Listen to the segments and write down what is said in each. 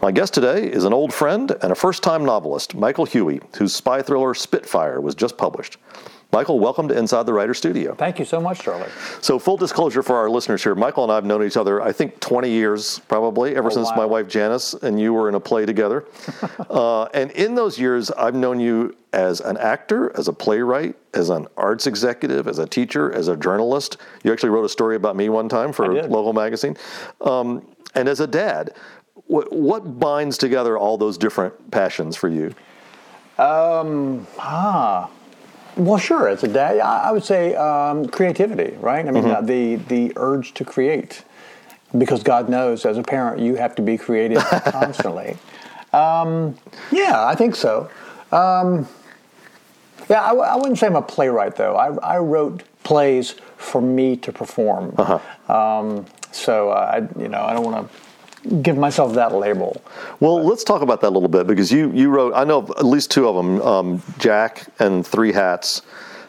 My guest today is an old friend and a first time novelist, Michael Huey, whose spy thriller Spitfire was just published. Michael, welcome to Inside the Writer Studio. Thank you so much, Charlie. So, full disclosure for our listeners here, Michael and I have known each other, I think, 20 years probably, ever Oh, since wow. my wife Janice and you were in a play together. uh, and in those years, I've known you as an actor, as a playwright, as an arts executive, as a teacher, as a journalist. You actually wrote a story about me one time for a local magazine. Um, and as a dad. What, what binds together all those different passions for you? Ah, well, sure. As a dad, I I would say um, creativity, right? I mean, Mm-hmm. uh, the the urge to create, because God knows, as a parent, you have to be creative constantly. Um, yeah, I think so. Um, yeah, I wouldn't say I'm a playwright though. I, I wrote plays for me to perform. Uh-huh. Um, so uh, I, you know, I don't want to give myself that label. Well, let's talk about that a little bit because you, you wrote I know at least two of them, um, Jack and Three Hats,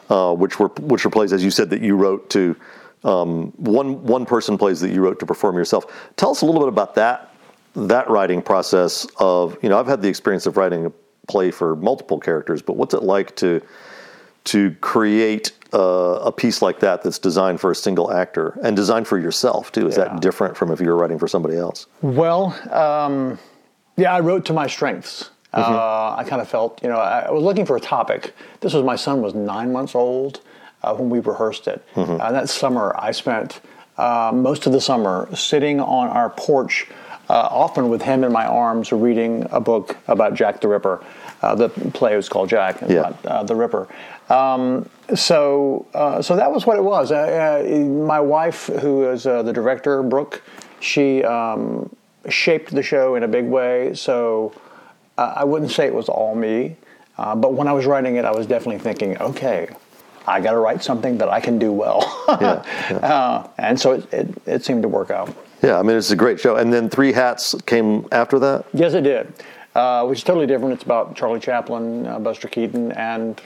uh, which were which were plays as you said that you wrote to um, one one person plays that you wrote to perform yourself. Tell us a little bit about that that writing process of you know I've had the experience of writing a play for multiple characters, but what's it like to to create uh, a piece like that that's designed for a single actor and designed for yourself too? Is Yeah. that different from if you were writing for somebody else? Well, um, yeah, I wrote to my strengths. Mm-hmm. Uh, I kind of felt, you know, I, was looking for a topic. This was my son was nine months old uh, when we rehearsed it. Mm-hmm. Uh, that summer, I spent uh, most of the summer sitting on our porch, uh, often with him in my arms, reading a book about Jack the Ripper. Uh, the play was called Jack, Yeah. about uh, the Ripper. Um, so, uh, so that was what it was. Uh, uh, my wife, who is uh, the director, Brooke, she um, shaped the show in a big way. So uh, I wouldn't say it was all me, uh, but when I was writing it, I was definitely thinking, okay, I got to write something that I can do well. Yeah, Uh, and so it, it, it seemed to work out. Yeah, I mean it's a great show. And then Three Hats came after that. Yes, it did, uh, which is totally different. It's about Charlie Chaplin, uh, Buster Keaton, and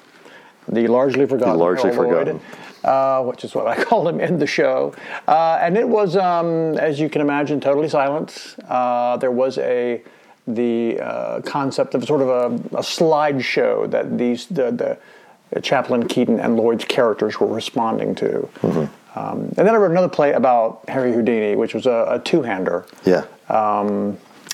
the largely forgotten largely Harold Lloyd, forgotten. uh, which is what I call him in the show. Uh, and it was, um, as you can imagine, totally silent. Uh, there was a the uh, concept of sort of a, a slideshow that these the, the Chaplin, Keaton, and Lloyd's characters were responding to. Mm-hmm. Um, and then I wrote another play about Harry Houdini, which was a, a two-hander. Yeah,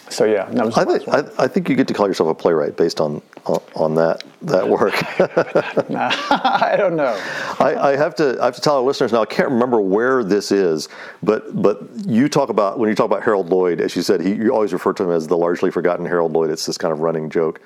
So yeah, that was I think. I, I think you get to call yourself a playwright based on on, on that that work. I don't know. I, I have to I have to tell our listeners now. I can't remember where this is, but but you talk about when you talk about Harold Lloyd, as you said, he you always refer to him as the largely forgotten Harold Lloyd. It's this kind of running joke.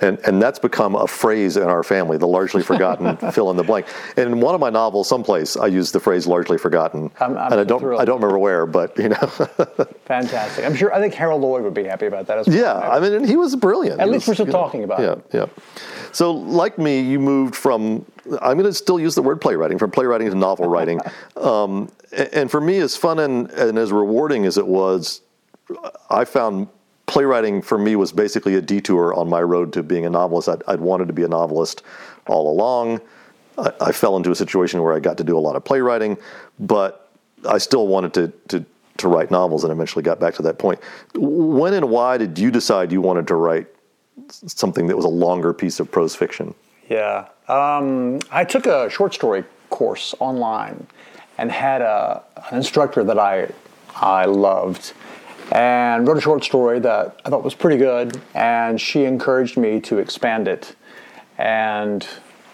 And, and that's become a phrase in our family, the largely forgotten fill in the blank. And in one of my novels, someplace, I use the phrase largely forgotten. I'm- I'm and I don't thrilled. I don't remember where, but you know. Fantastic. I'm sure. I think Harold Lloyd would be happy about that as well. Yeah, I mean, and he was brilliant. At He least was, we're still you know, talking about yeah, it. Yeah, yeah. So, like me, you moved from. I'm going to still use the word playwriting from playwriting to novel writing, um, and for me, as fun and, and as rewarding as it was, I found playwriting for me was basically a detour on my road to being a novelist. I'd, I'd wanted to be a novelist all along. I, I fell into a situation where I got to do a lot of playwriting, but I still wanted to, to, to write novels and eventually got back to that point. When and why did you decide you wanted to write something that was a longer piece of prose fiction? Yeah. Um, I took a short story course online and had a, an instructor that I I loved and wrote a short story that I thought was pretty good and she encouraged me to expand it. And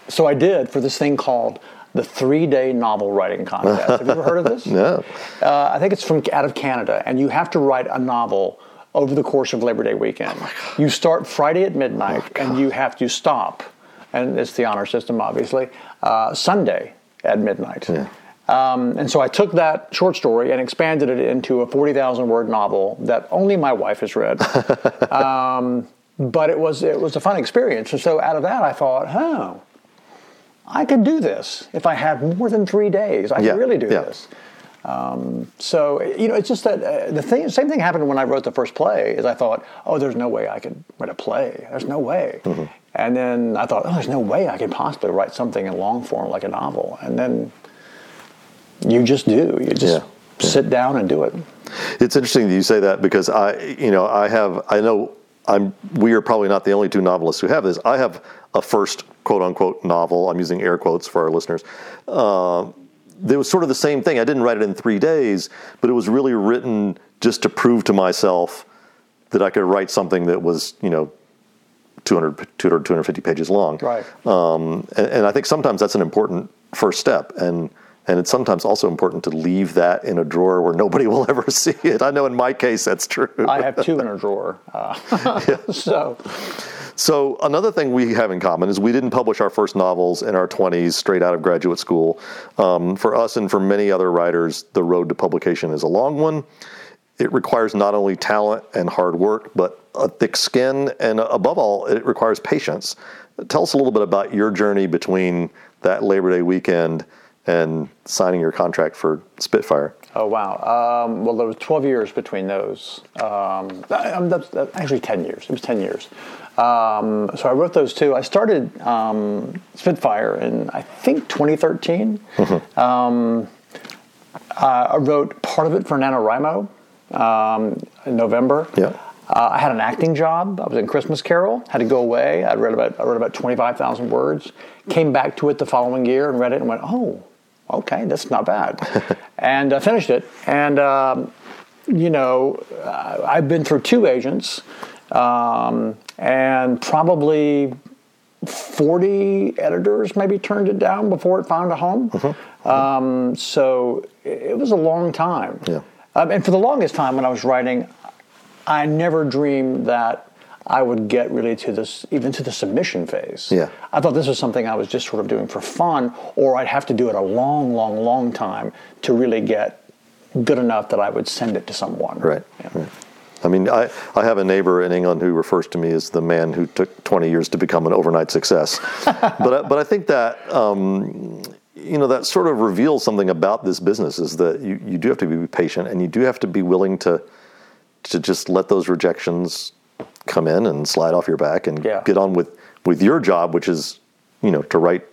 so I did for this thing called the three-day novel writing contest. Have you ever heard of this? No. Uh, I think it's from out of Canada, and you have to write a novel over the course of Labor Day weekend. you start Friday at midnight, and you have to stop, and it's the honor system, obviously, uh, Sunday at midnight. Um, and so I took that short story and expanded it into a 40,000 word novel that only my wife has read. um, but it was it was a fun experience, and so out of that, I thought, oh, I could do this if I had more than three days. I Yeah, could really do yeah. this. Um, so you know, it's just that uh, the thing, same thing happened when I wrote the first play. Is I thought, oh, there's no way I could write a play. There's no way. Mm-hmm. And then I thought, oh, there's no way I could possibly write something in long form like a novel. And then you just do. You just Yeah, yeah. sit down and do it. It's interesting that you say that because I, you know, I have, I know I'm, we are probably not the only two novelists who have this. I have a first quote unquote novel. I'm using air quotes for our listeners. Uh, there was sort of the same thing. I didn't write it in three days, but it was really written just to prove to myself that I could write something that was, you know, 200, 200 250 pages long. Right. Um, and, and I think sometimes that's an important first step. And and it's sometimes also important to leave that in a drawer where nobody will ever see it. I know in my case that's true. I have two in a drawer. Uh, so So another thing we have in common is we didn't publish our first novels in our 20s straight out of graduate school. Um, for us and for many other writers, the road to publication is a long one. It requires not only talent and hard work, but a thick skin, and above all, it requires patience. Tell us a little bit about your journey between that Labor Day weekend and signing your contract for Spitfire. Oh wow! Um, well, there was 12 years between those. Um, um, that's, that's actually 10 years. It was 10 years. Um, so I wrote those two. I started um, Spitfire in I think 2013. Um, uh, I wrote part of it for NaNoWriMo um, in November. Yeah. Uh, I had an acting job. I was in Christmas Carol. Had to go away. I read about I read about 25,000 words. Came back to it the following year and read it and went, oh, okay, that's not bad. and I finished it. And um, you know, uh, I've been through two agents, um, and probably 40 editors maybe turned it down before it found a home. Um, so it was a long time. Yeah. Um, and for the longest time when I was writing, I never dreamed that I would get really to this, even to the submission phase. Yeah. I thought this was something I was just sort of doing for fun, or I'd have to do it a long, long, long time to really get good enough that I would send it to someone. Right. Yeah. right. I mean, I, I have a neighbor in England who refers to me as the man who took 20 years to become an overnight success. but, I, but I think that, um, you know, that sort of reveals something about this business is that you, you do have to be patient and you do have to be willing to, to just let those rejections come in and slide off your back and Yeah. get on with, with your job, which is, you know, to write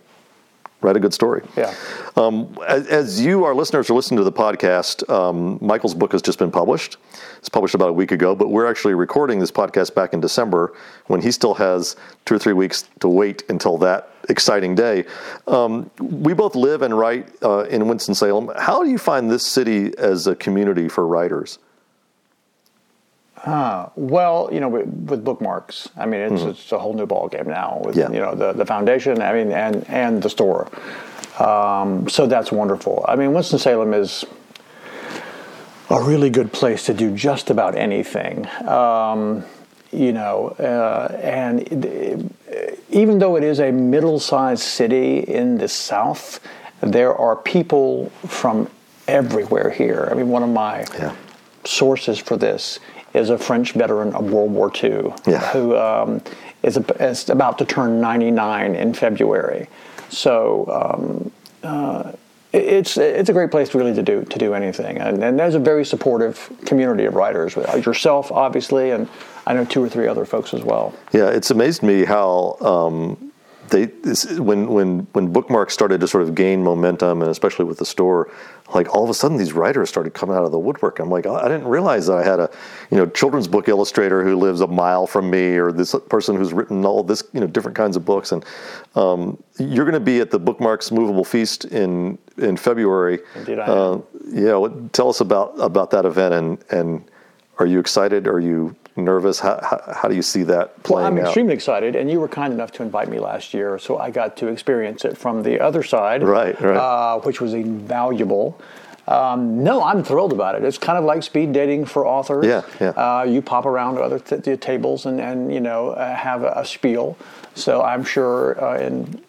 write a good story. Yeah. Um, as, as you, our listeners, are listening to the podcast, um, Michael's book has just been published. It's published about a week ago, but we're actually recording this podcast back in December when he still has two or three weeks to wait until that exciting day. Um, we both live and write uh, in Winston-Salem. How do you find this city as a community for writers? Well, you know, with, with bookmarks, I mean, it's, it's a whole new ball game now with Mm-hmm. Yeah. you know the, the foundation. I mean, and and the store. Um, so that's wonderful. I mean, Winston Salem is a really good place to do just about anything. Um, you know, uh, and it- even though it is a middle-sized city in the South, there are people from everywhere here. I mean, one of my Yeah. sources for this is a French veteran of World War II Yeah. who um, is, a, is about to turn 99 in February. So um, uh, it's it's a great place really to do to do anything, and, and there's a very supportive community of writers. Yourself, obviously, and I know two or three other folks as well. Yeah, it's amazed me how um, they this, when when when bookmarks started to sort of gain momentum, and especially with the store, like all of a sudden these writers started coming out of the woodwork. I'm like, I didn't realize that I had a you know children's book illustrator who lives a mile from me, or this person who's written all this you know different kinds of books. And um, you're going to be at the Bookmarks Movable Feast in in February. Indeed I Uh, yeah, what, tell us about about that event, and and are you excited? Are you nervous? How, how, how do you see that Well, I'm out? extremely excited, and you were kind enough to invite me last year, so I got to experience it from the other side, Right, right. Uh, which was invaluable. Um, no, I'm thrilled about it. It's kind of like speed dating for authors. Yeah, yeah. Uh, you pop around to other t- t- tables and, and you know uh, have a, a spiel. So I'm sure uh, in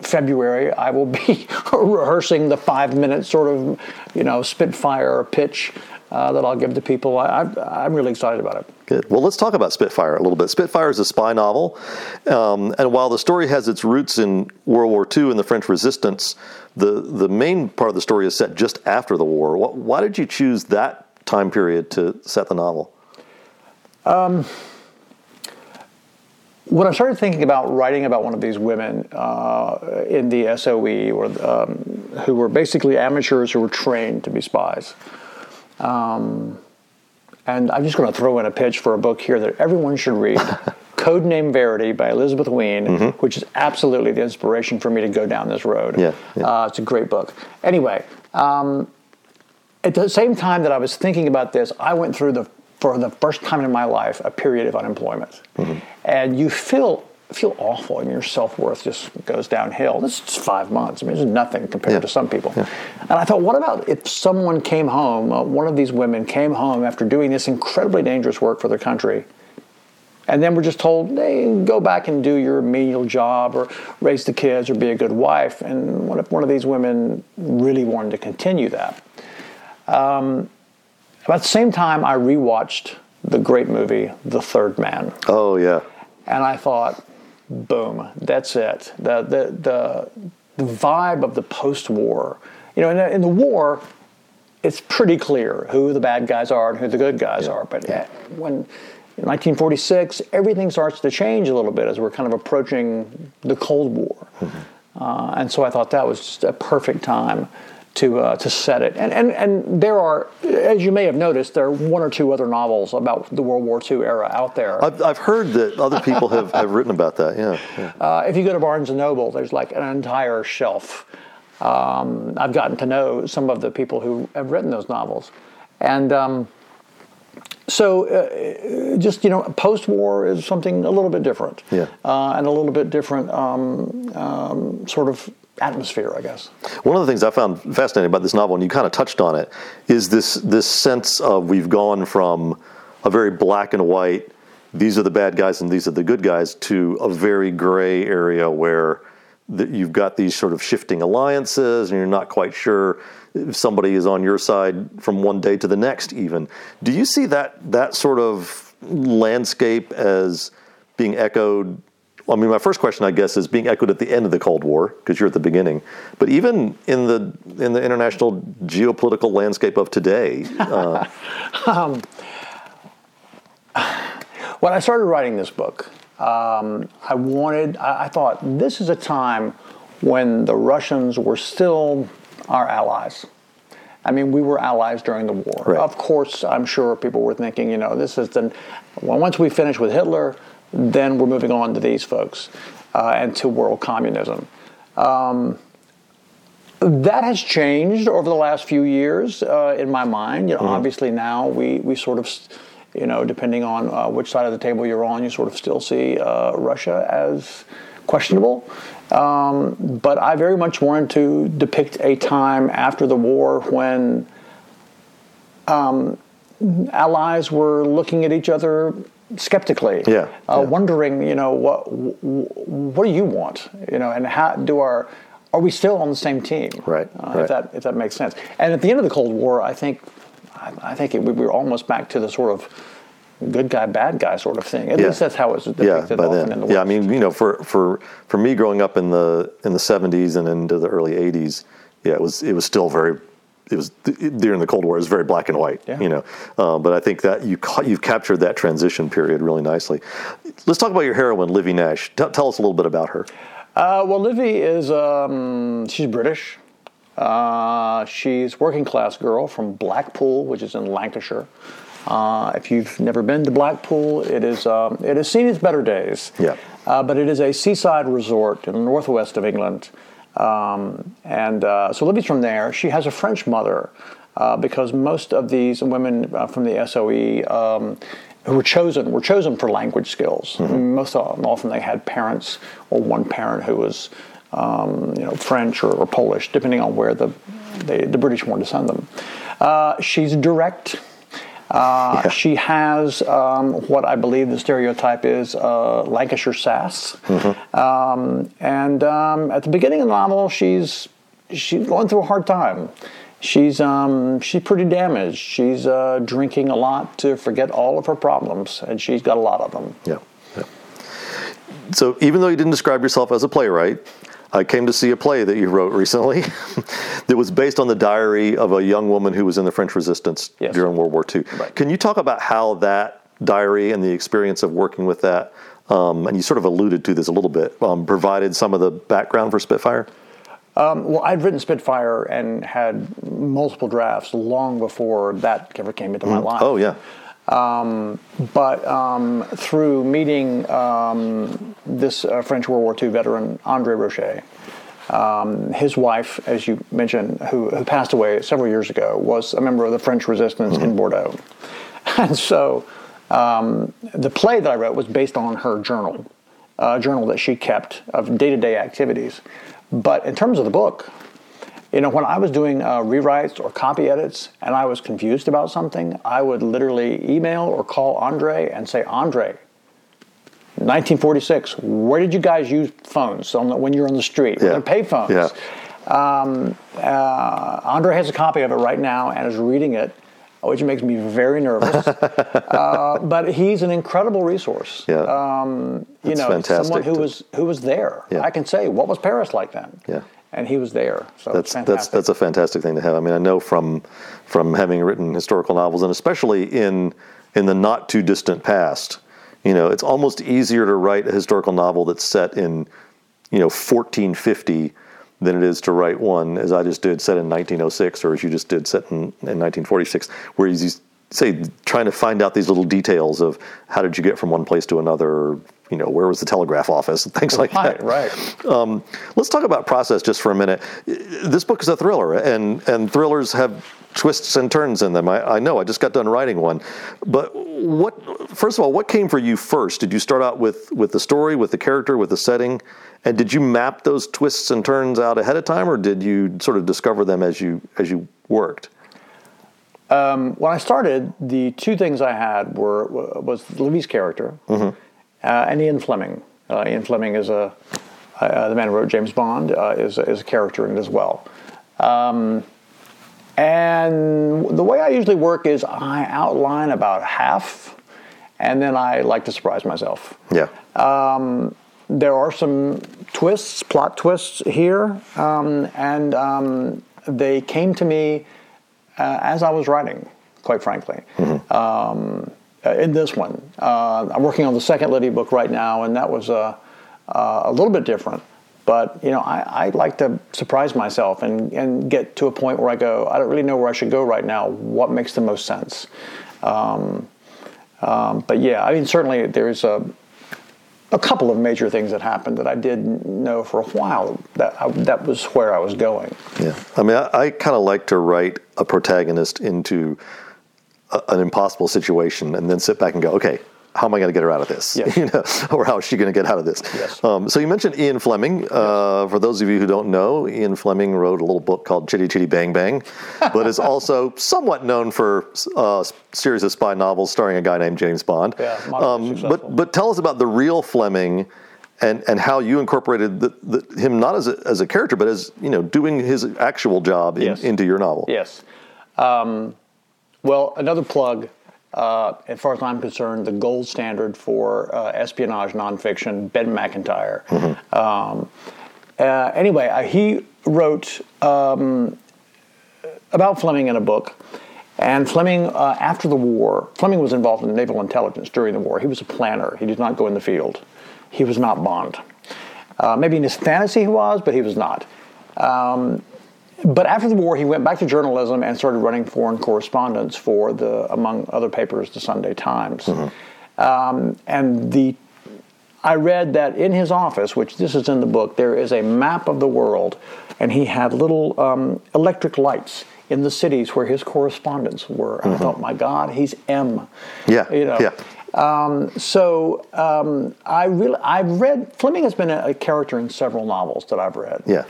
February I will be rehearsing the five minute sort of you know Spitfire pitch uh, that I'll give to people. I, I, I'm really excited about it. Good. Well, let's talk about Spitfire a little bit. Spitfire is a spy novel, um, and while the story has its roots in World War II and the French Resistance, the the main part of the story is set just after the war. What, why did you choose that time period to set the novel? Um, when I started thinking about writing about one of these women uh, in the SOE, or um, who were basically amateurs who were trained to be spies, um, and I'm just going to throw in a pitch for a book here that everyone should read. Codename Verity by Elizabeth Wein, mm-hmm. which is absolutely the inspiration for me to go down this road. Yeah, yeah. Uh, it's a great book. Anyway, um, at the same time that I was thinking about this, I went through the for the first time in my life a period of unemployment, mm-hmm. and you feel feel awful, and your self worth just goes downhill. This is five months. I mean, it's nothing compared yeah. to some people. Yeah. And I thought, what about if someone came home, uh, one of these women came home after doing this incredibly dangerous work for their country, and then we're just told, hey, go back and do your menial job or raise the kids or be a good wife. And what if one of these women really wanted to continue that? Um, about the same time, I rewatched the great movie, The Third Man. Oh, yeah. And I thought, boom, that's it. The, the, the, the vibe of the post war. You know, in the, in the war, it's pretty clear who the bad guys are and who the good guys yeah. are. But yeah. when in 1946, everything starts to change a little bit as we're kind of approaching the Cold War. Mm-hmm. Uh, and so I thought that was just a perfect time to uh, to set it. And, and and there are, as you may have noticed, there are one or two other novels about the World War II era out there. I've, I've heard that other people have, have written about that. Yeah. yeah. Uh, if you go to Barnes and Noble, there's like an entire shelf. Um, I've gotten to know some of the people who have written those novels, and. Um, so, uh, just you know, post-war is something a little bit different, yeah, uh, and a little bit different um, um sort of atmosphere, I guess. One of the things I found fascinating about this novel, and you kind of touched on it, is this this sense of we've gone from a very black and white, these are the bad guys and these are the good guys, to a very gray area where you've got these sort of shifting alliances, and you're not quite sure if somebody is on your side from one day to the next. Even, do you see that that sort of landscape as being echoed well, I mean, my first question, I guess, is being echoed at the end of the Cold War because you're at the beginning. But even in the in the international geopolitical landscape of today, uh, um, when I started writing this book, um, I wanted. I, I thought this is a time when the Russians were still our allies. I mean, we were allies during the war. Right. Of course, I'm sure people were thinking, you know, this is the once we finish with Hitler, then we're moving on to these folks uh, and to world communism. Um, that has changed over the last few years uh, in my mind. You know, mm-hmm. obviously now we, we sort of, you know, depending on uh, which side of the table you're on, you sort of still see uh, Russia as questionable. Um, but I very much wanted to depict a time after the war when um, allies were looking at each other skeptically, yeah, uh, yeah, wondering, you know, what what do you want, you know, and how do our are we still on the same team? Right, uh, right. If that if that makes sense. And at the end of the Cold War, I think I, I think it, we were almost back to the sort of good guy, bad guy sort of thing. At yeah. least that's how it's depicted yeah, by often then. in the West. Yeah, I mean, you know, for for for me growing up in the in the '70s and into the early '80s, yeah, it was it was still very it was during the Cold War. It was very black and white, yeah. you know. Uh, but I think that you you've captured that transition period really nicely. Let's talk about your heroine, Livy Nash. T- tell us a little bit about her. Uh, well, Livy is um, she's British. Uh, she's working class girl from Blackpool, which is in Lancashire. Uh, if you've never been to Blackpool, it is um, it has seen its better days. Yeah. Uh, but it is a seaside resort in the northwest of England. Um, and uh, so Livy's from there. She has a French mother uh, because most of these women uh, from the SOE um, who were chosen were chosen for language skills. Mm-hmm. Most often they had parents or one parent who was um, you know French or, or, Polish, depending on where the they, the British wanted to send them. Uh, she's direct. Uh, yeah. She has um, what I believe the stereotype is uh, Lancashire sass. Mm-hmm. Um, and um, at the beginning of the novel, she's she's going through a hard time. she's um, she's pretty damaged. She's uh, drinking a lot to forget all of her problems, and she's got a lot of them. Yeah. yeah. So even though you didn't describe yourself as a playwright, I came to see a play that you wrote recently that was based on the diary of a young woman who was in the French Resistance Yes. during World War II. Right. Can you talk about how that diary and the experience of working with that, um, and you sort of alluded to this a little bit, um, provided some of the background for Spitfire? Well, I'd written Spitfire and had multiple drafts long before that ever came into my life. Oh, yeah. But um, through meeting um, this uh, French World War II veteran, Andre Rocher, um, his wife, as you mentioned, who, who passed away several years ago, was a member of the French resistance in Bordeaux. And so um, the play that I wrote was based on her journal, a journal that she kept of day to day activities. But in terms of the book, you know, when I was doing uh, rewrites or copy edits and I was confused about something, I would literally email or call Andre and say, Andre, 1946, where did you guys use phones on the, when you're on the street? Yeah. Pay phones. Yeah. Uh, Andre has a copy of it right now and is reading it, which makes me very nervous. uh, but he's an incredible resource. Yeah. Um, you That's know, fantastic someone who was who was there. Yeah. I can say, what was Paris like then? Yeah. And he was there. So That's that's that's a fantastic thing to have. I mean, I know from from having written historical novels, and especially in in the not too distant past, you know, it's almost easier to write a historical novel that's set in, you know, 1450 than it is to write one as I just did set in 1906, or as you just did set in, in 1946, where you say trying to find out these little details of how did you get from one place to another, you know, where was the telegraph office, and things like right, that. right. Um, let's talk about process just for a minute. This book is a thriller, and and thrillers have twists and turns in them. I, I know. I just got done writing one, but what? First of all, what came for you first? Did you start out with with the story, with the character, with the setting, and did you map those twists and turns out ahead of time, or did you sort of discover them as you as you worked? When I started, the two things I had were was Livy's character uh, and Ian Fleming. Uh, Ian Fleming is a uh, the man who wrote James Bond uh, is is a character in it as well. Um, and the way I usually work is I outline about half, and then I like to surprise myself. Yeah. There are some twists, plot twists here, um, and um, they came to me uh, as I was writing, quite frankly. Um, uh, in this one, uh, I'm working on the second Livy book right now, and that was uh, uh, a little bit different. But you know, I, I like to surprise myself and, and get to a point where I go, I don't really know where I should go right now. What makes the most sense? Um, um, but yeah, I mean, certainly there's a a couple of major things that happened that I did know for a while that I, that was where I was going. Yeah, I mean, I, I kind of like to write a protagonist into a, an impossible situation, and then sit back and go, okay, how am I going to get her out of this? Yes. You know, or how is she going to get out of this? Yes. Um, so you mentioned Ian Fleming. Uh, for those of you who don't know, Ian Fleming wrote a little book called Chitty Chitty Bang Bang, but is also somewhat known for a series of spy novels starring a guy named James Bond. Yeah, um, but but tell us about the real Fleming. And, and how you incorporated the, the, him not as a, as a character, but as you know, doing his actual job in, into your novel. Yes. Um, well, another plug. Uh, as far as I'm concerned, the gold standard for uh, espionage nonfiction, Ben Macintyre. Um, uh, anyway, uh, he wrote um, about Fleming in a book. And Fleming, uh, after the war, Fleming was involved in naval intelligence during the war. He was a planner. He did not go in the field. He was not Bond. Uh, maybe in his fantasy he was, but he was not. Um, but after the war, he went back to journalism and started running foreign correspondence for the, among other papers, the Sunday Times. Um, and the, I read that in his office, which this is in the book, there is a map of the world, and he had little um, electric lights in the cities where his correspondents were. And I thought, my God, he's M. Yeah, You know. yeah. Um, so um, I really, I've read Fleming has been a, a character in several novels that I've read. Yeah.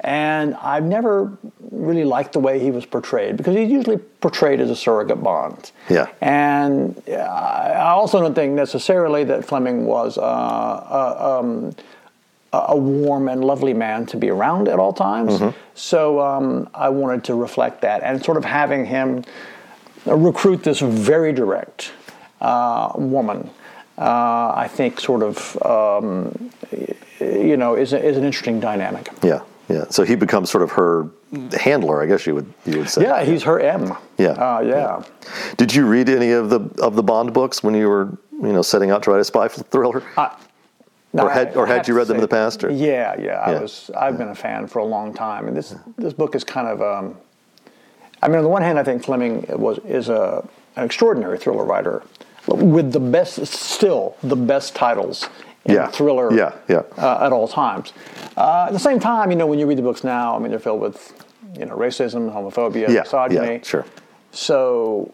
And I've never really liked the way he was portrayed because he's usually portrayed as a surrogate Bond. Yeah. And uh, I also don't think necessarily that Fleming was uh, uh, um, a a warm and lovely man to be around at all times. Mm-hmm. So um, I wanted to reflect that and sort of having him recruit this very direct uh, woman. Uh, I think sort of um, you know is, a, is an interesting dynamic. Yeah, yeah. So he becomes sort of her handler, I guess you would you would say. Yeah, he's her M. Yeah. Uh, yeah. Did you read any of the of the Bond books when you were you know setting out to write a spy thriller? Or had- or had you read them in the past, or- Yeah, yeah. I was. I've been a fan for a long time, and this this book is kind of. Um, I mean, on the one hand, I think Fleming was is a an extraordinary thriller writer with the best, still the best titles Yeah. thriller. Yeah, yeah. Uh, at all times. Uh, at the same time, you know, when you read the books now, I mean, they're filled with, you know, racism, homophobia, Yeah, misogyny. yeah, sure. So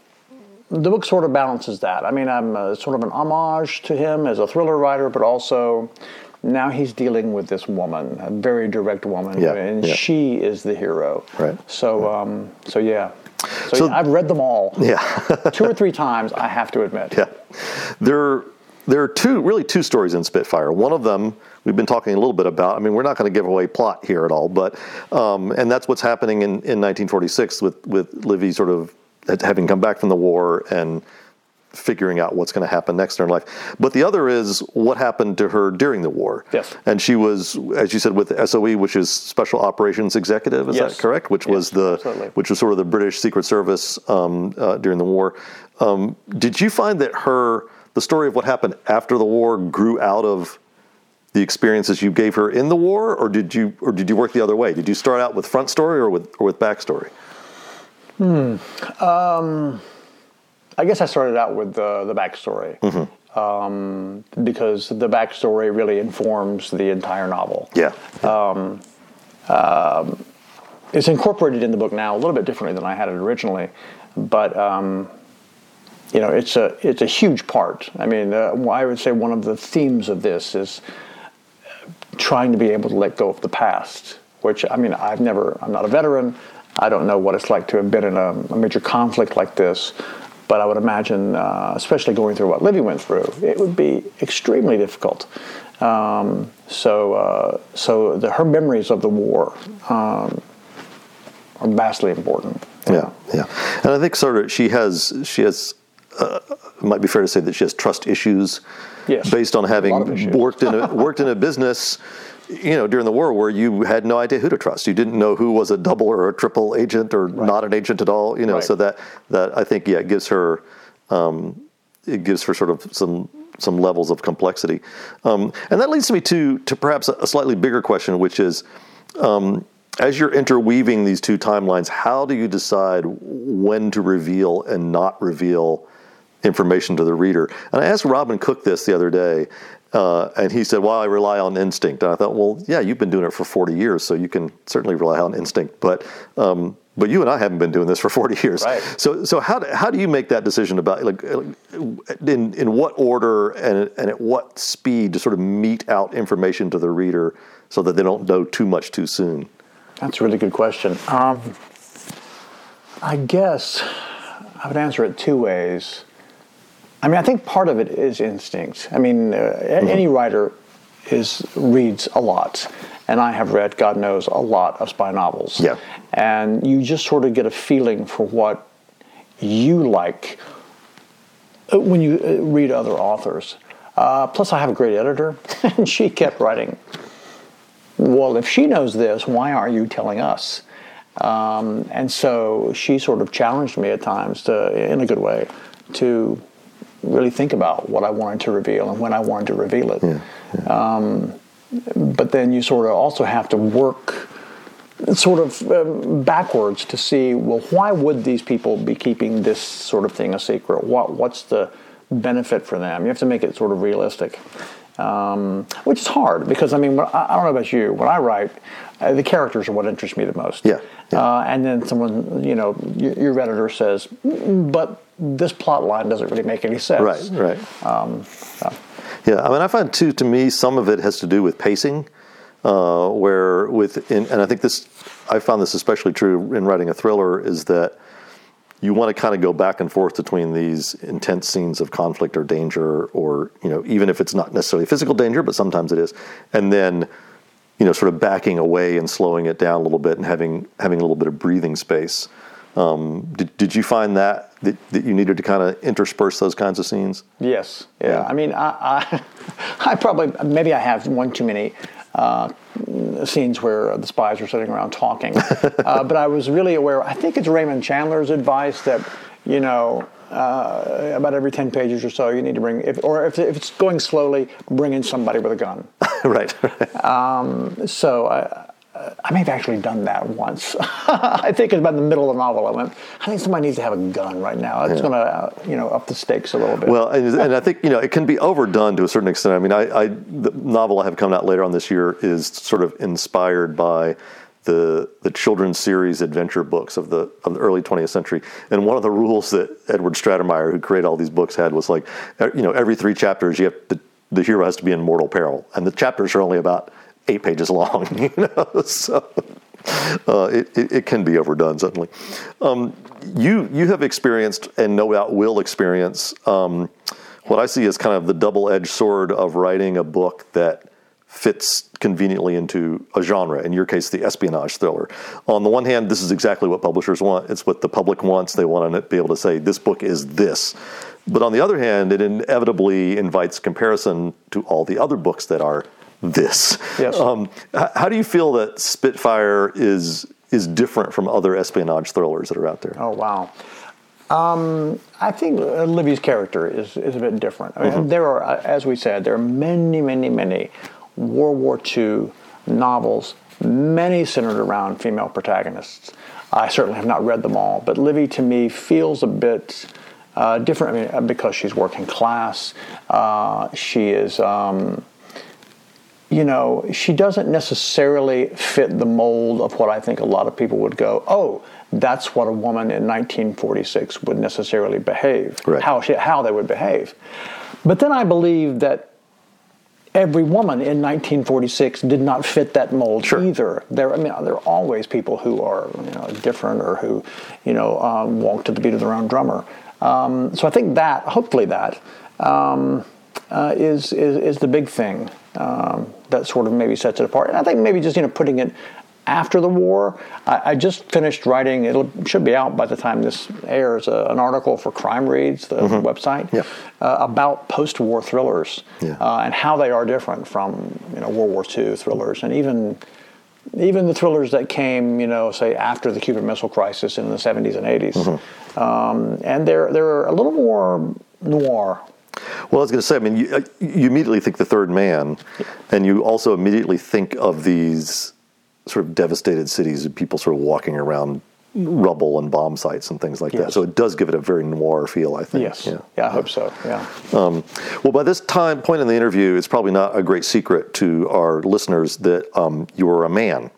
the book sort of balances that. I mean, I'm uh, sort of an homage to him as a thriller writer, but also now he's dealing with this woman, a very direct woman, Yeah, and yeah. she is the hero. Right. So, um, so yeah. So, So- yeah, I've read them all. Yeah. two or three times, I have to admit. Yeah, there there are two really two stories in Spitfire. One of them we've been talking a little bit about. I mean, we're not going to give away plot here at all, but um, and that's what's happening in, in 1946 with with Livy sort of having come back from the war and figuring out what's going to happen next in her life. But the other is what happened to her during the war. Yes. And she was, as you said, with SOE, which is Special Operations Executive. Is Yes. that correct? Which was the absolutely. which was sort of the British Secret Service um, uh, during the war. Um, did you find that her the story of what happened after the war grew out of the experiences you gave her in the war, or did you or did you work the other way? Did you start out with front story or with or with backstory? Hmm. Um, I guess I started out with the, the backstory. Mm-hmm. Um, because the backstory really informs the entire novel. Yeah. it's incorporated in the book now a little bit differently than I had it originally, but um, you know, it's a it's a huge part. I mean, uh, I would say one of the themes of this is trying to be able to let go of the past. Which I mean, I've never. I'm not a veteran. I don't know what it's like to have been in a, a major conflict like this. But I would imagine, uh, especially going through what Livy went through, it would be extremely difficult. Um, so, uh, so the, her memories of the war um, are vastly important. Yeah, yeah, and I think sort of she has she has uh, it might be fair to say that she has trust issues, Yes. based on A lot of having worked in a worked in a business, you know, during the war where you had no idea who to trust. You didn't know who was a double or a triple agent or not an agent at all. You know, Right. so that that I think yeah, it gives her um, it gives her sort of some some levels of complexity, um, and that leads me to to perhaps a, a slightly bigger question, which is as you're interweaving these two timelines, how do you decide when to reveal and not reveal information to the reader? And I asked Robin Cook this the other day, uh, and he said, "Well, I rely on instinct." And I thought, "Well, yeah, you've been doing it for 40 years, so you can certainly rely on instinct." But um, but you and I haven't been doing this for 40 years. Right. So so how do, how do you make that decision about like in in what order and and at what speed to sort of mete out information to the reader so that they don't know too much too soon? That's a really good question. Um, I guess I would answer it two ways. I mean, I think part of it is instinct. I mean, uh, a- any writer is reads a lot, and I have read, God knows, a lot of spy novels. Yeah. And you just sort of get a feeling for what you like uh, when you uh, read other authors. Uh, plus, I have a great editor, and she kept writing well, if she knows this, why aren't you telling us? Um, and so she sort of challenged me at times to, in a good way, to really think about what I wanted to reveal and when I wanted to reveal it. Um, but then you sort of also have to work sort of um, backwards to see well why would these people be keeping this sort of thing a secret what what's the benefit for them you have to make it sort of realistic um, which is hard because i mean I, I don't know about you when i write uh, the characters are what interests me the most Yeah, yeah. Uh, and then someone you know your, your editor says "Mm, but this plot line doesn't really make any sense Right, right. um, so. Yeah, I mean, I find too. To me, some of it has to do with pacing, uh, where with, in, and I think this, I found this especially true in writing a thriller, is that you want to kind of go back and forth between these intense scenes of conflict or danger, or you know, even if it's not necessarily physical danger, but sometimes it is, and then you know, sort of backing away and slowing it down a little bit and having having a little bit of breathing space. Um, did, did you find that, that that you needed to kind of intersperse those kinds of scenes? Yes. Yeah. I mean, I, I, I probably maybe I have one too many uh, scenes where the spies are sitting around talking, uh, but I was really aware. I think it's Raymond Chandler's advice that you know. Uh, about every 10 pages or so, you need to bring, if, or if, if it's going slowly, bring in somebody with a gun. right. Um, so I, I may have actually done that once. I think it's about the middle of the novel. I went, I think somebody needs to have a gun right now. It's yeah. going to, uh, you know, up the stakes a little bit. Well, and, and, I think you know it can be overdone to a certain extent. I mean, I, I the novel I have coming out later on this year is sort of inspired by the the children's series adventure books of the of the early 20th century. And one of the rules that Edward Stratemeyer, who created all these books, had was like, you know, every three chapters you have to, the hero has to be in mortal peril, and the chapters are only about eight pages long. You know, so uh, it, it, it, can be overdone certainly. Um, you you have experienced and no doubt will experience um, what I see as kind of the double edged sword of writing a book that fits conveniently into a genre, in your case, the espionage thriller. On the one hand, this is exactly what publishers want. It's what the public wants. They want to be able to say, this book is this. But on the other hand, it inevitably invites comparison to all the other books that are this. Yes. Um, how do you feel that Spitfire is is different from other espionage thrillers that are out there? Oh wow. Um, I think Livy's character is, is a bit different. I mean, mm-hmm. There are, as we said, there are many, many, many World War II novels, many centered around female protagonists. I certainly have not read them all, but Livy to me feels a bit uh, different I mean, because she's working class. Uh, she is. Um, you know, she doesn't necessarily fit the mold of what I think a lot of people would go, oh, that's what a woman in 1946 would necessarily behave, right. how, she, how they would behave. But then I believe that every woman in 1946 did not fit that mold sure. either. There, I mean, there are always people who are you know, different or who, you know, um, walk to the beat of their own drummer. Um, so I think that, hopefully, that um, uh, is is, is the big thing um, that sort of maybe sets it apart. And I think maybe just you know putting it after the war. I, I just finished writing. It should be out by the time this airs. Uh, an article for Crime Reads, the mm-hmm. website, yeah. uh, about post-war thrillers yeah. uh, and how they are different from you know World War II thrillers and even even the thrillers that came, you know, say after the Cuban Missile Crisis in the 70s and 80s. Mm-hmm. Um, and they're, they're a little more noir, well, I was going to say, I mean, you, uh, you immediately think the third man, yeah. and you also immediately think of these sort of devastated cities and people sort of walking around rubble and bomb sites and things like yes. that. So it does give it a very noir feel, I think. Yes. Yeah, yeah I hope so. Yeah. Um, well, by this time point in the interview, it's probably not a great secret to our listeners that um, you are a man.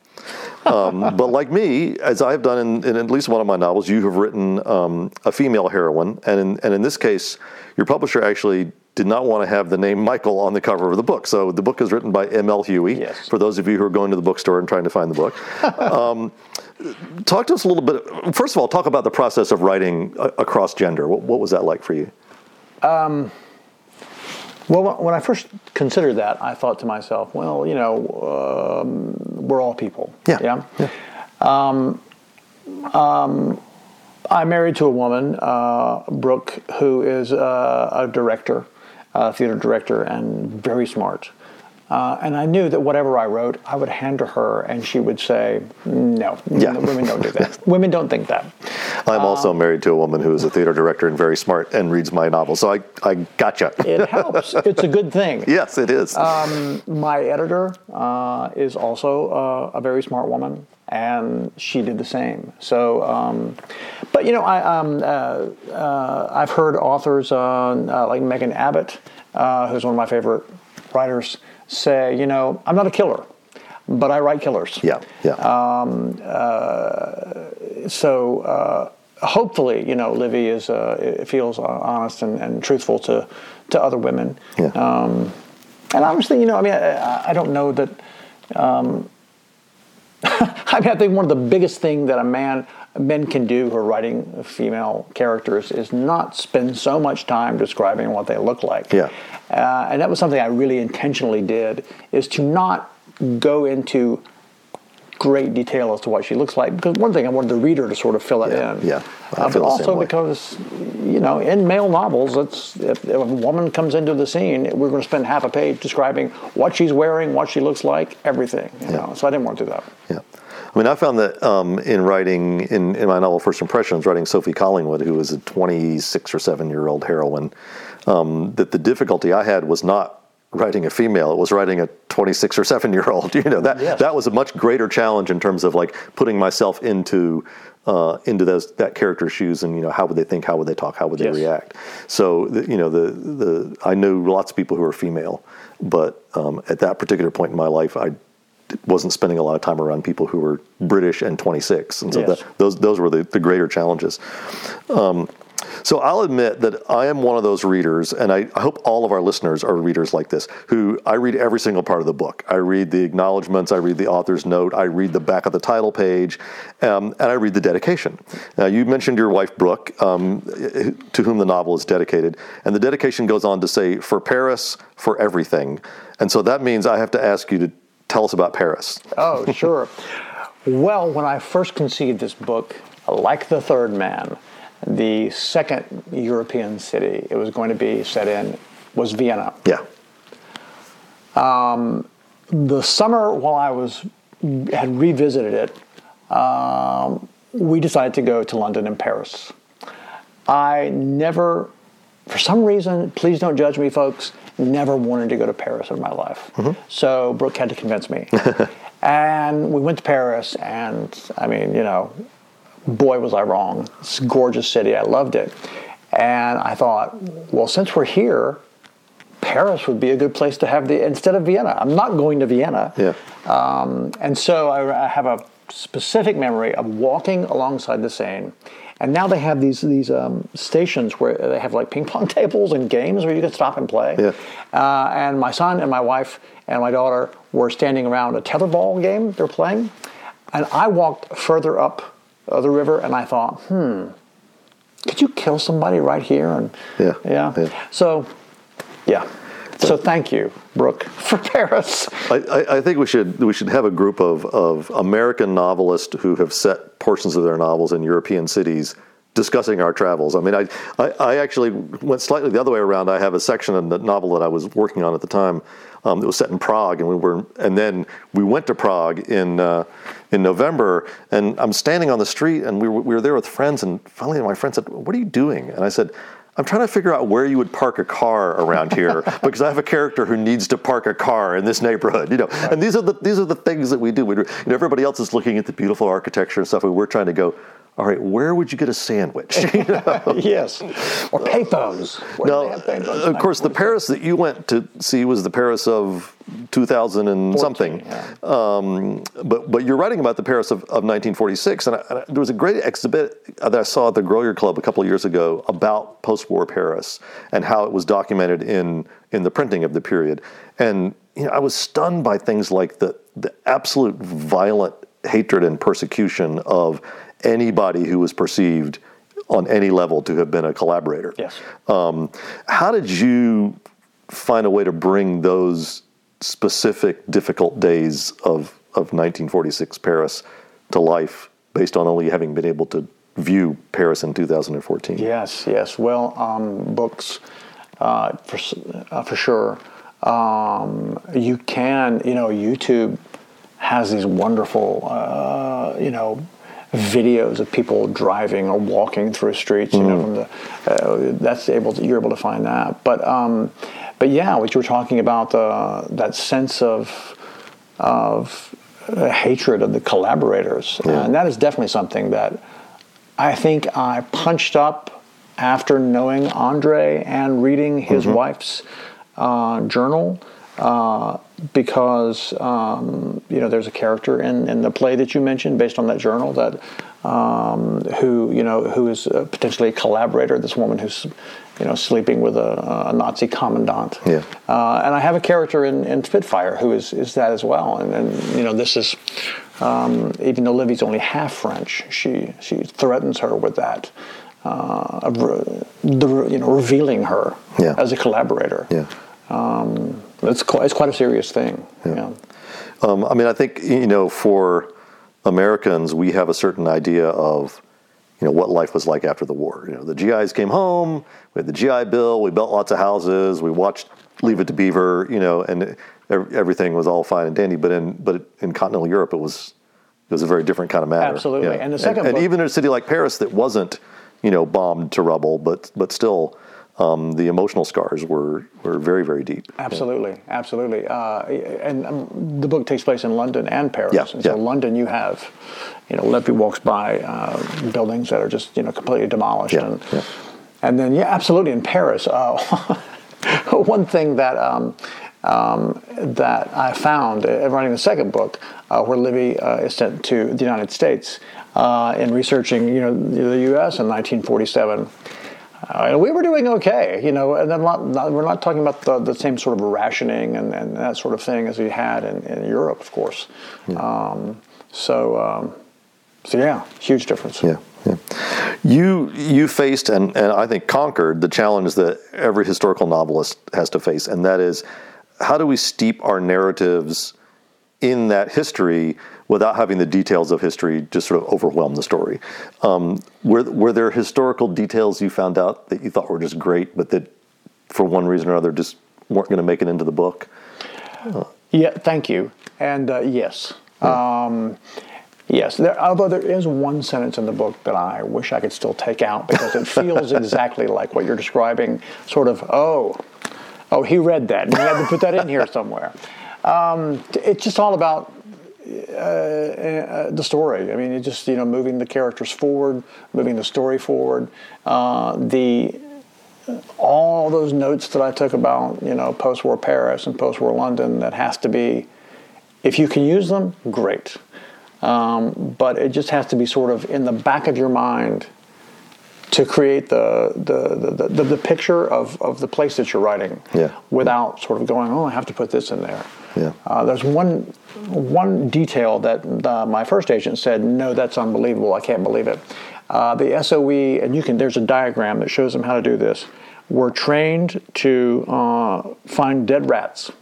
Um, but like me, as I've done in, in, at least one of my novels, you have written um, a female heroine, and in, and in this case, your publisher actually did not want to have the name Michael on the cover of the book. So the book is written by M.L. Huey. Yes. For those of you who are going to the bookstore and trying to find the book, um, talk to us a little bit. First of all, talk about the process of writing across gender. What, what was that like for you? Um, well, when I first considered that, I thought to myself, well, you know, um, we're all people. Yeah. Yeah. yeah. Um, um, I'm married to a woman, uh, Brooke, who is uh, a director, a theater director, and very smart. Uh, and I knew that whatever I wrote, I would hand to her, and she would say, "No, yeah. women don't do that. women don't think that." I'm um, also married to a woman who is a theater director and very smart and reads my novels, so I, I gotcha. it helps. It's a good thing. Yes, it is. Um, my editor uh, is also uh, a very smart woman and she did the same. So, um, but you know, I, um, uh, uh, I've heard authors uh, uh like Megan Abbott, uh, who's one of my favorite writers, say, you know, I'm not a killer, but I write killers. Yeah, yeah. Um, uh, so hopefully, you know, Livy is feels honest and, and, truthful to to other women. Yeah. Um, and obviously, you know, I mean, I, I don't know that. Um, I mean, I think one of the biggest thing that a man men can do who are writing female characters is not spend so much time describing what they look like. Yeah. Uh, and that was something I really intentionally did is to not go into great detail as to what she looks like. Because one thing I wanted the reader to sort of fill it Yeah, in. yeah. Uh, but also because you know in male novels, it's if, if a woman comes into the scene, we're going to spend half a page describing what she's wearing, what she looks like, everything. You know, so I didn't want to do that. Yeah. I mean, I found that um, in writing, in, in my novel First Impressions, writing Sophie Collingwood, who was a 26 or 7 year old heroine, um, that the difficulty I had was not writing a female, it was writing a 26 or 7 year old. You know, that, Yes. that was a much greater challenge in terms of like putting myself into. Uh, into those that character's shoes, and you know how would they think, how would they talk, how would they Yes. react? So the, you know the the I know lots of people who are female, but um, at that particular point in my life, I wasn't spending a lot of time around people who were British and 26, and so Yes. that, those those were the, the greater challenges. Um, so I'll admit that I am one of those readers, and I, I hope all of our listeners are readers like this, who I read every single part of the book. I read the acknowledgments, I read the author's note, I read the back of the title page, um, and I read the dedication. Now, you mentioned your wife, Brooke, um, to whom the novel is dedicated, and the dedication goes on to say, for Paris, for everything. And so that means I have to ask you to tell us about Paris. Oh, sure. well, when I first conceived this book, like the third man, the second European city it was going to be set in was Vienna. Yeah. The summer while I was had revisited it, um, we decided to go to London and Paris. I never, for some reason, please don't judge me, folks, never wanted to go to Paris in my life. So Brooke had to convince me. and we went to Paris, and I mean, you know, boy, was I wrong. It's a gorgeous city. I loved it. And I thought, well, since we're here, Paris would be a good place to have the instead of Vienna. I'm not going to Vienna. Yeah. Um, and so I, I have a specific memory of walking alongside the Seine. And now they have these these um, stations where they have like ping pong tables and games where you can stop and play. Yeah. Uh, and my son and my wife and my daughter were standing around a tetherball game they're playing. And I walked further up uh, the river and I thought, hmm, could you kill somebody right here? And Yeah, yeah. yeah. So, yeah. So thank you, Brooke, for Paris. I, I, I think we should we should have a group of, of American novelists who have set portions of their novels in European cities discussing our travels. I mean, I, I, I actually went slightly the other way around. I have a section in the novel that I was working on at the time um, that was set in Prague, and we were and then we went to Prague in uh, in November, and I'm standing on the street, and we were, we were there with friends, and finally my friend said, "What are you doing?" And I said. I'm trying to figure out where you would park a car around here because I have a character who needs to park a car in this neighborhood, you know. And these are the these are the things that we do. We, do- you know, everybody else is looking at the beautiful architecture and stuff, and we're trying to go. All right, where would you get a sandwich? You know? yes. Or payphones. Now, payphones? of course, the Paris that you went to see was the Paris of 2000 and something. yeah. Um, but but you're writing about the Paris of, of 1946, and, I, and I- there was a great exhibit that I saw at the Grolier Club a couple of years ago about post-war Paris and how it was documented in in the printing of the period. And you know, I was stunned by things like the the absolute violent hatred and persecution of anybody who was perceived on any level to have been a collaborator. Yes. Um, how did you find a way to bring those specific difficult days of, of 1946 Paris to life based on only having been able to view Paris in 2014? Yes, yes. Well, um, books, uh, for, uh, for sure. Um, you can, you know, YouTube has these wonderful, uh, you know, videos of people driving or walking through streets. You know, from the uh, that's able to, you're able to find that. But um, but yeah, what you were talking about uh, that sense of of uh, hatred of the collaborators, and that is definitely something that I think I punched up after knowing Andre and reading his wife's uh, journal uh, because um, you know there's a character in, in the play that you mentioned based on that journal that um, who you know who is uh, potentially a collaborator. This woman who's you know sleeping with a, a Nazi commandant. Yeah. Uh, and I have a character in, in Spitfire who is, is that as well. And then, you know, this is, um, even though Livy's only half French, she, she threatens her with that, uh, of, re- the, you know, revealing her Yeah. as a collaborator. Yeah. Um, it's, quite, it's quite a serious thing. Yeah. Um, I mean, I think you know, for Americans, we have a certain idea of you know what life was like after the war. You know, the GIs came home, we had the GI Bill, we built lots of houses, we watched Leave It to Beaver, you know, and everything was all fine and dandy. But in but in continental Europe, it was it was a very different kind of matter. Absolutely, Yeah. and the second and, book- even in a city like Paris that wasn't you know bombed to rubble, but but still. Um, the emotional scars were, were very, very deep. Absolutely, absolutely. Uh, and um, the book takes place in London and Paris. Yeah, and so yeah. London, you have, you know, Livy walks by uh, buildings that are just you know completely demolished, Yeah, and yeah. and then yeah, absolutely in Paris. Uh, one thing that. Um, um, that I found uh, writing the second book, uh, where Livy uh, is sent to the United States uh, in researching, you know, the U.S. in 1947. Uh, we were doing okay, you know, and then not, not, we're not talking about the, the same sort of rationing and, and that sort of thing as we had in, in Europe, of course. Um, so, um, so yeah, huge difference. Yeah, yeah. You you faced and, and I think conquered the challenge that every historical novelist has to face, and that is how do we steep our narratives in that history without having the details of history just sort of overwhelm the story. Um, were were there historical details you found out that you thought were just great, but that for one reason or another just weren't going to make it into the book? Yeah, thank you. And uh, yes. Um, yes, there, although there is one sentence in the book that I wish I could still take out because it feels exactly like what you're describing sort of, oh, oh, he read that and he had to put that in here somewhere. Um, it's just all about uh, uh, the story. I mean, just you know moving the characters forward, moving the story forward. Uh, the all those notes that I took about you know post-war Paris and post-war London that has to be, if you can use them, great. Um, but it just has to be sort of in the back of your mind to create the the, the, the, the picture of, of the place that you're writing Yeah. without sort of going, oh, I have to put this in there. Yeah. Uh, there's one one detail that uh, my first agent said, no, that's unbelievable. I can't believe it. Uh, the SOE, and you can. There's a diagram that shows them how to do this. We're trained to uh, find dead rats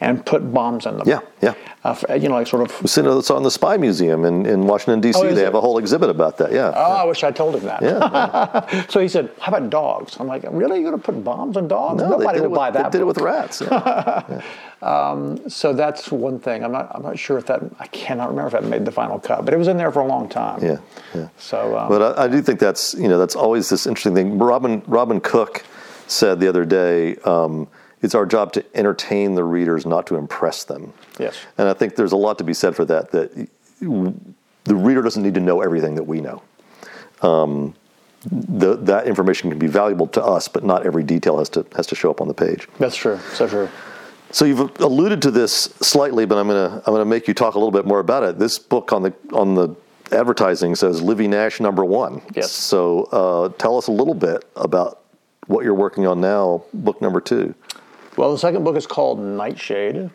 and put bombs in them. Mm-hmm. Yeah, yeah. Uh, you know, like sort of. It's on the Spy Museum in, in Washington D.C. Oh, they it? have a whole exhibit about that. Yeah. Oh, I wish I told him that. yeah. So he said, "How about dogs?" I'm like, "Really? You're going to put bombs on dogs? No, Nobody they did, will it with, buy that." they did it with rats. Yeah. So that's one thing. I'm not. I'm not sure if that. I cannot remember if that made the final cut, but it was in there for a long time. Yeah, yeah. So. Um, But I, I do think that's you know that's always this interesting thing. Robin Robin Cook said the other day, um, it's our job to entertain the readers, not to impress them. Yes. And I think there's a lot to be said for that. That the reader doesn't need to know everything that we know. Um, the, that information can be valuable to us, but not every detail has to has to show up on the page. that's true. So true. So you've alluded to this slightly, but I'm gonna I'm gonna make you talk a little bit more about it. This book on the on the advertising says Livy Nash number one. Yes. So uh, tell us a little bit about what you're working on now, book number two. Well, the second book is called Nightshade.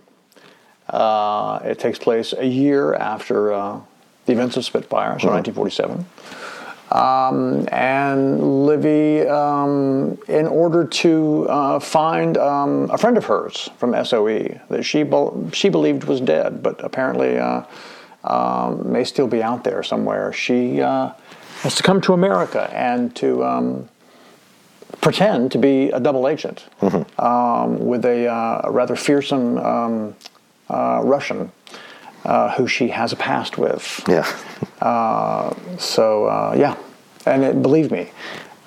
Uh, it takes place a year after uh, the events of Spitfire, so 1947. Um, and Livy, um, in order to uh, find um, a friend of hers from SOE that she be- she believed was dead, but apparently uh, um, may still be out there somewhere, she uh, has to come to America and to um, pretend to be a double agent um, with a, uh, rather fearsome um, uh, Russian uh, who she has a past with. Yeah. So uh, yeah, and it, believe me,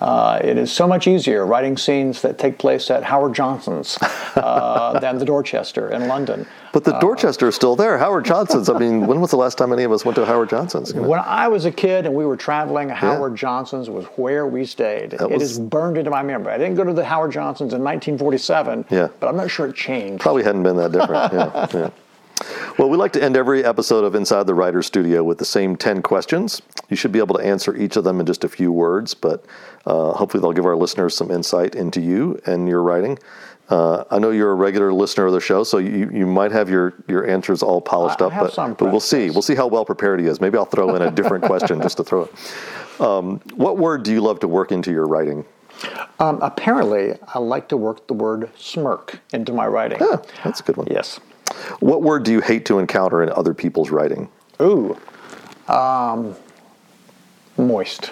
uh, it is so much easier writing scenes that take place at Howard Johnson's uh, than the Dorchester in London. But the Dorchester is still there. Howard Johnson's. I mean, when was the last time any of us went to Howard Johnson's? You know? When I was a kid and we were traveling, Howard Johnson's was where we stayed. it was- is burned into my memory. I didn't go to the Howard Johnson's in 1947, Yeah. but I'm not sure it changed. Probably hadn't been that different. yeah, yeah. Well, we like to end every episode of Inside the Writer's Studio with the same 10 questions. You should be able to answer each of them in just a few words, but uh, hopefully they'll give our listeners some insight into you and your writing. Uh, I know you're a regular listener of the show, so you, you might have your, your answers all polished I up, but, but we'll see. We'll see how well prepared he is. Maybe I'll throw in a different question just to throw it. Um, what word do you love to work into your writing? Um, apparently, I like to work the word smirk into my writing. Yeah, that's a good one. Yes. What word do you hate to encounter in other people's writing? Ooh, um, moist.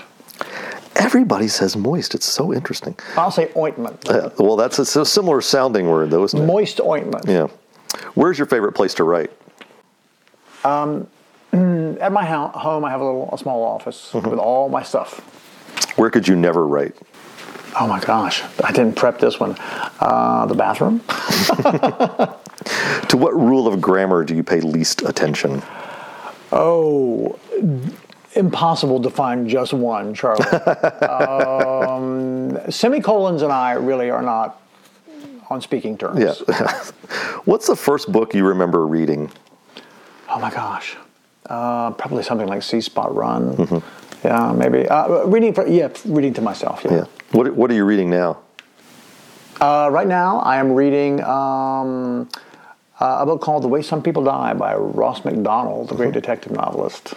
Everybody says moist. It's so interesting. I'll say ointment. Yeah, well, that's a, a similar sounding word, though, isn't it? Moist ointment. Yeah. Where's your favorite place to write? Um, At my ho- home, I have a little a small office Mm-hmm. with all my stuff. Where could you never write? Oh my gosh, I didn't prep this one. Uh, the bathroom. To what rule of grammar do you pay least attention? Oh, impossible to find just one, Charlie. um, semicolons and I really are not on speaking terms. Yeah. What's the first book you remember reading? Oh my gosh. Uh, probably something like See Spot Run. Yeah, maybe. Uh, reading for yeah, reading to myself. Yeah. Yeah. What What are you reading now? Uh, right now, I am reading um, uh, a book called The Way Some People Die by Ross MacDonald, the great detective novelist.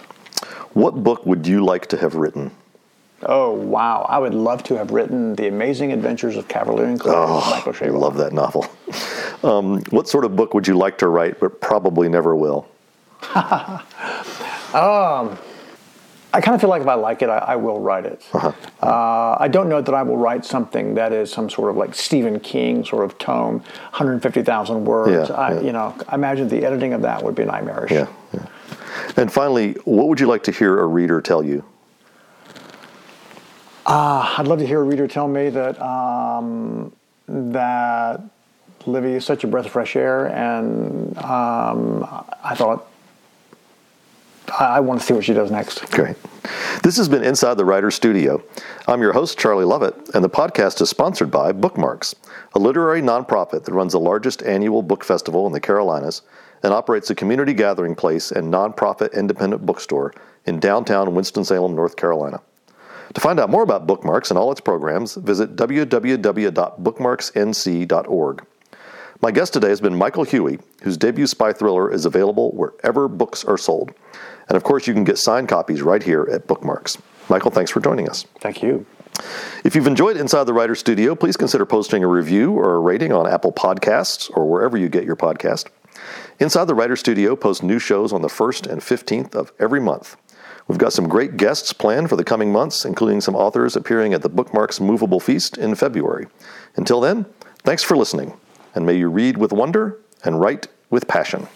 What book would you like to have written? Oh wow! I would love to have written The Amazing Adventures of Kavalier and Clay. Michael I love that novel. Um, what sort of book would you like to write, but probably never will? I kind of feel like if I like it, I, I will write it. Uh-huh. Uh, I don't know that I will write something that is some sort of like Stephen King sort of tome, 150,000 words. Yeah, I, yeah. You know, I imagine the editing of that would be nightmarish. Yeah, yeah. And finally, what would you like to hear a reader tell you? I'd love to hear a reader tell me that um, that Livy is such a breath of fresh air, and um, I thought I, I want to see what she does next. Great. This has been Inside the Writer's Studio. I'm your host, Charlie Lovett, and the podcast is sponsored by Bookmarks, a literary nonprofit that runs the largest annual book festival in the Carolinas and operates a community gathering place and nonprofit independent bookstore in downtown Winston-Salem, North Carolina. To find out more about Bookmarks and all its programs, visit www.bookmarksnc.org. My guest today has been Michael Huie, whose debut spy thriller is available wherever books are sold. And of course, you can get signed copies right here at Bookmarks. Michael, thanks for joining us. Thank you. If you've enjoyed Inside the Writer's Studio, please consider posting a review or a rating on Apple Podcasts or wherever you get your podcast. Inside the Writer's Studio posts new shows on the 1st and 15th of every month. We've got some great guests planned for the coming months, including some authors appearing at the Bookmarks Movable Feast in February. Until then, thanks for listening, and may you read with wonder and write with passion.